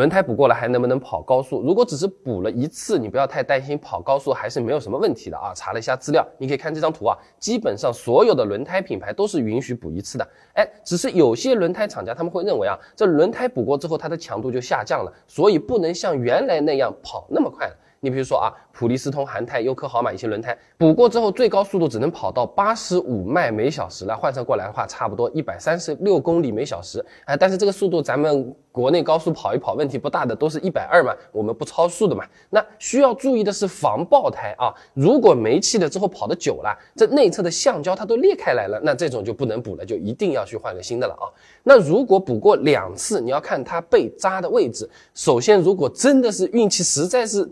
轮胎补过了还能不能跑高速？如果只是补了一次，你不要太担心，跑高速还是没有什么问题的啊。查了一下资料，你可以看这张图啊，基本上所有的轮胎品牌都是允许补一次的。哎，只是有些轮胎厂家他们会认为啊，这轮胎补过之后它的强度就下降了，所以不能像原来那样跑那么快了。你比如说啊，普利司通、韩泰、优科豪马一些轮胎补过之后，最高速度只能跑到八十五迈每小时，来换算过来的话，差不多一百三十六公里每小时。哎，但是这个速度咱们国内高速跑一跑问题不大的，都是一百二嘛，我们不超速的嘛。那需要注意的是防爆胎啊，如果没气了之后跑的久了，这内侧的橡胶它都裂开来了，那这种就不能补了，就一定要去换个新的了啊。那如果补过两次，你要看它被扎的位置。首先，如果真的是运气实在是。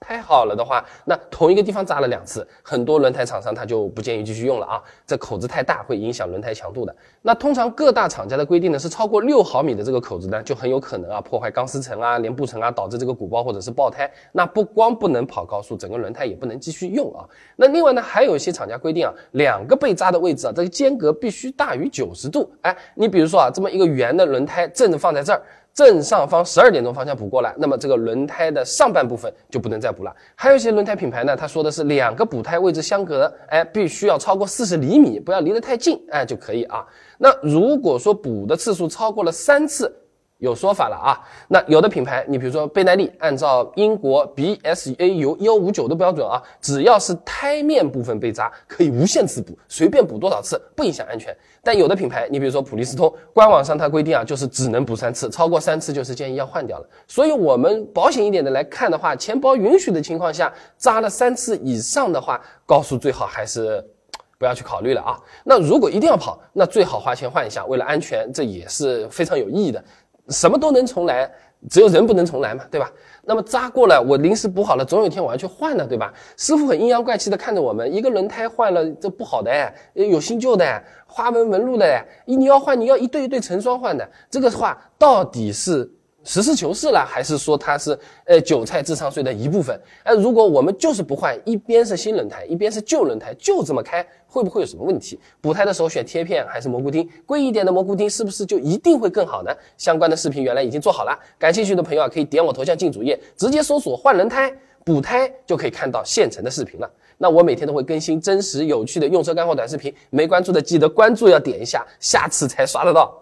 太好了的话，那同一个地方扎了两次，很多轮胎厂商他就不建议继续用了啊，这口子太大，会影响轮胎强度的。那通常各大厂家的规定呢是超过六毫米的这个口子呢，就很有可能啊破坏钢丝层啊、连布层啊，导致这个鼓包或者是爆胎。那不光不能跑高速，整个轮胎也不能继续用啊。那另外呢，还有一些厂家规定啊，两个被扎的位置啊，这个间隔必须大于九十度。哎，你比如说啊，这么一个圆的轮胎正着放在这儿。正上方十二点钟方向补过来，那么这个轮胎的上半部分就不能再补了。还有一些轮胎品牌呢，他说的是两个补胎位置相隔，哎，必须要超过四十厘米，不要离得太近，哎就可以啊。那如果说补的次数超过了三次。有说法了啊，那有的品牌，你比如说倍耐力，按照英国 BSA U 幺五九的标准啊，只要是胎面部分被扎，可以无限次补，随便补多少次，不影响安全。但有的品牌，你比如说普利司通，官网上它规定啊，就是只能补三次，超过三次就是建议要换掉了。所以我们保险一点的来看的话，钱包允许的情况下，扎了三次以上的话，高速最好还是不要去考虑了啊。那如果一定要跑，那最好花钱换一下，为了安全，这也是非常有意义的。什么都能重来，只有人不能重来嘛，对吧？那么扎过了，我临时补好了，总有一天我要去换的，对吧？师傅很阴阳怪气的看着我们，一个轮胎换了，这不好的哎，有新旧的，花纹纹路的哎，你要换，你要一对一对成双换的，这个话到底是？实事求是了，还是说它是呃韭菜智商税的一部分？哎，如果我们就是不换，一边是新轮胎，一边是旧轮胎，就这么开，会不会有什么问题？补胎的时候选贴片还是蘑菇钉？贵一点的蘑菇钉是不是就一定会更好呢？相关的视频原来已经做好了，感兴趣的朋友啊，可以点我头像进主页，直接搜索换轮胎补胎，就可以看到现成的视频了。那我每天都会更新真实有趣的用车干货短视频，没关注的记得关注，要点一下，下次才刷得到。